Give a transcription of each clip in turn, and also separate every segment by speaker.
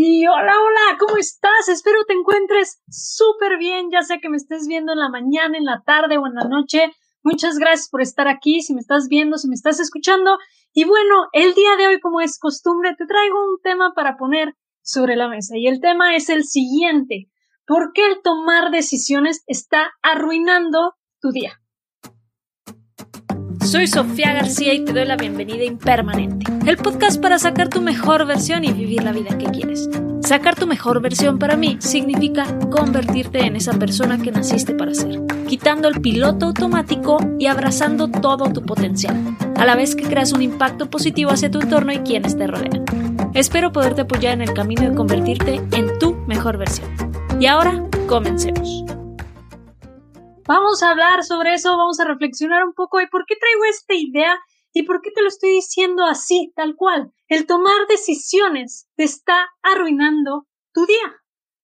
Speaker 1: Y hola, hola, ¿cómo estás? Espero te encuentres súper bien, ya sea que me estés viendo en la mañana, en la tarde o en la noche. Muchas gracias por estar aquí, si me estás viendo, si me estás escuchando. Y bueno, el día de hoy, como es costumbre, te traigo un tema para poner sobre la mesa. Y el tema es el siguiente. ¿Por qué el tomar decisiones está arruinando tu día?
Speaker 2: Soy Sofía García y te doy la bienvenida Impermanente, el podcast para sacar tu mejor versión y vivir la vida que quieres. Sacar tu mejor versión para mí significa convertirte en esa persona que naciste para ser, quitando el piloto automático y abrazando todo tu potencial, a la vez que creas un impacto positivo hacia tu entorno y quienes te rodean. Espero poderte apoyar en el camino de convertirte en tu mejor versión. Y ahora, comencemos.
Speaker 1: Vamos a hablar sobre eso, vamos a reflexionar un poco y por qué traigo esta idea y por qué te lo estoy diciendo así, tal cual. El tomar decisiones te está arruinando tu día.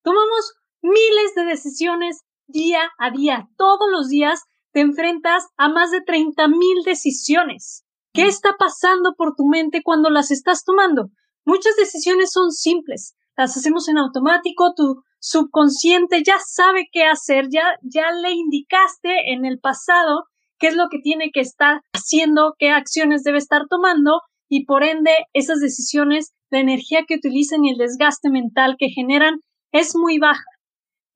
Speaker 1: Tomamos miles de decisiones día a día. Todos los días te enfrentas a más de 30 mil decisiones. ¿Qué está pasando por tu mente cuando las estás tomando? Muchas decisiones son simples. Las hacemos en automático, tu subconsciente ya sabe qué hacer, ya, ya le indicaste en el pasado qué es lo que tiene que estar haciendo, qué acciones debe estar tomando y por ende esas decisiones, la energía que utilizan y el desgaste mental que generan es muy baja.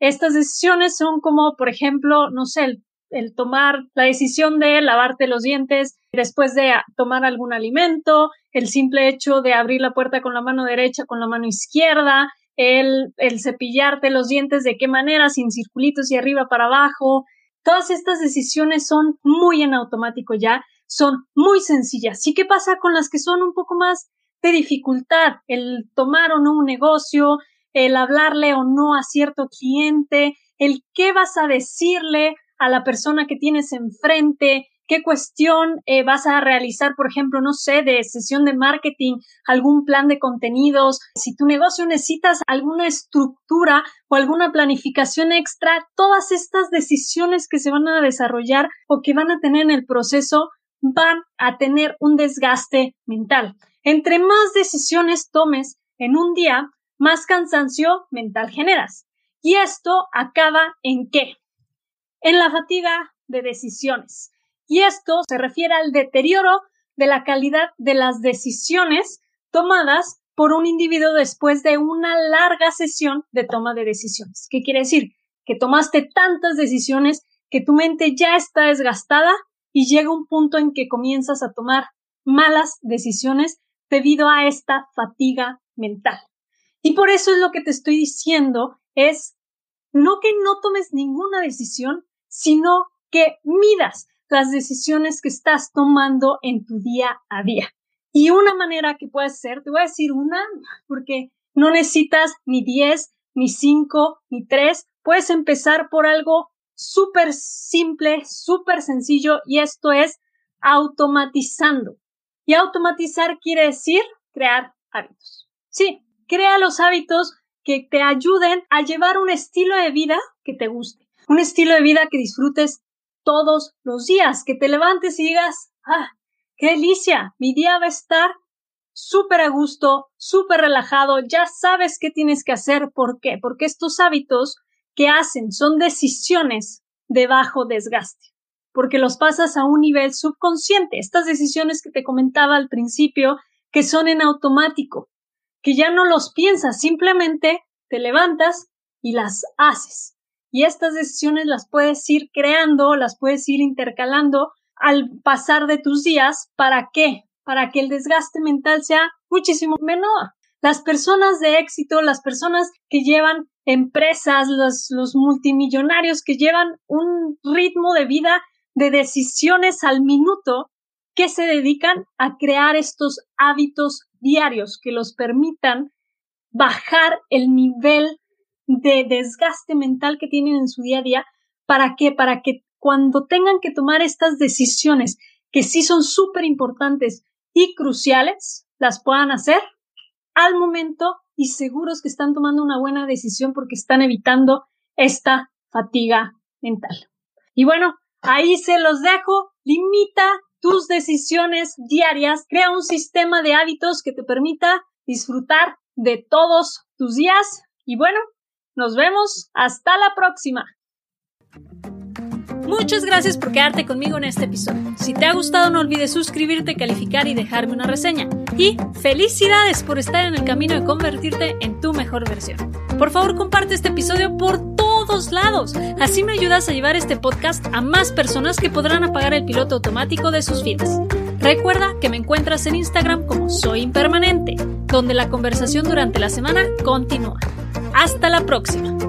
Speaker 1: Estas decisiones son como, por ejemplo, no sé, el, el tomar la decisión de lavarte los dientes después de tomar algún alimento, el simple hecho de abrir la puerta con la mano derecha, con la mano izquierda, el, el cepillarte los dientes de qué manera, sin circulitos y arriba para abajo. Todas estas decisiones son muy en automático ya, son muy sencillas. ¿Y qué pasa con las que son un poco más de dificultad? El tomar o no un negocio, el hablarle o no a cierto cliente, el qué vas a decirle a la persona que tienes enfrente, qué cuestión eh, vas a realizar, por ejemplo, no sé, de sesión de marketing, algún plan de contenidos, si tu negocio necesitas alguna estructura o alguna planificación extra, todas estas decisiones que se van a desarrollar o que van a tener en el proceso van a tener un desgaste mental. Entre más decisiones tomes en un día, más cansancio mental generas. Y esto acaba en qué? En la fatiga de decisiones y esto se refiere al deterioro de la calidad de las decisiones tomadas por un individuo después de una larga sesión de toma de decisiones. ¿Qué quiere decir? Que tomaste tantas decisiones que tu mente ya está desgastada y llega un punto en que comienzas a tomar malas decisiones debido a esta fatiga mental. Y por eso es lo que te estoy diciendo es no que no tomes ninguna decisión, sino que midas las decisiones que estás tomando en tu día a día. Y una manera que puedes ser, te voy a decir una, porque no necesitas ni 10, ni 5, ni 3. Puedes empezar por algo súper simple, súper sencillo, y esto es automatizando. Y automatizar quiere decir crear hábitos. Sí, crea los hábitos que te ayuden a llevar un estilo de vida que te guste, un estilo de vida que disfrutes todos los días, que te levantes y digas, ah, qué delicia, mi día va a estar súper a gusto, súper relajado, ya sabes qué tienes que hacer, ¿por qué? Porque estos hábitos que hacen son decisiones de bajo desgaste, porque los pasas a un nivel subconsciente, estas decisiones que te comentaba al principio, que son en automático, que ya no los piensas, simplemente te levantas y las haces. Y estas decisiones las puedes ir creando, las puedes ir intercalando al pasar de tus días. ¿Para qué? Para que el desgaste mental sea muchísimo menor. Las personas de éxito, las personas que llevan empresas, los, multimillonarios que llevan un ritmo de vida de decisiones al minuto, que se dedican a crear estos hábitos diarios que los permitan bajar el nivel de desgaste mental que tienen en su día a día. ¿Para qué? Para que cuando tengan que tomar estas decisiones que sí son súper importantes y cruciales, las puedan hacer al momento y seguros que están tomando una buena decisión porque están evitando esta fatiga mental. Y bueno, ahí se los dejo. Limita tus decisiones diarias. Crea un sistema de hábitos que te permita disfrutar de todos tus días. Y bueno, nos vemos hasta la próxima.
Speaker 2: Muchas gracias por quedarte conmigo en este episodio. Si te ha gustado no olvides suscribirte, calificar y dejarme una reseña. Y felicidades por estar en el camino de convertirte en tu mejor versión. Por favor comparte este episodio por todos lados. Así me ayudas a llevar este podcast a más personas que podrán apagar el piloto automático de sus vidas. Recuerda que me encuentras en Instagram como Soy Impermanente, donde la conversación durante la semana continúa. Hasta la próxima.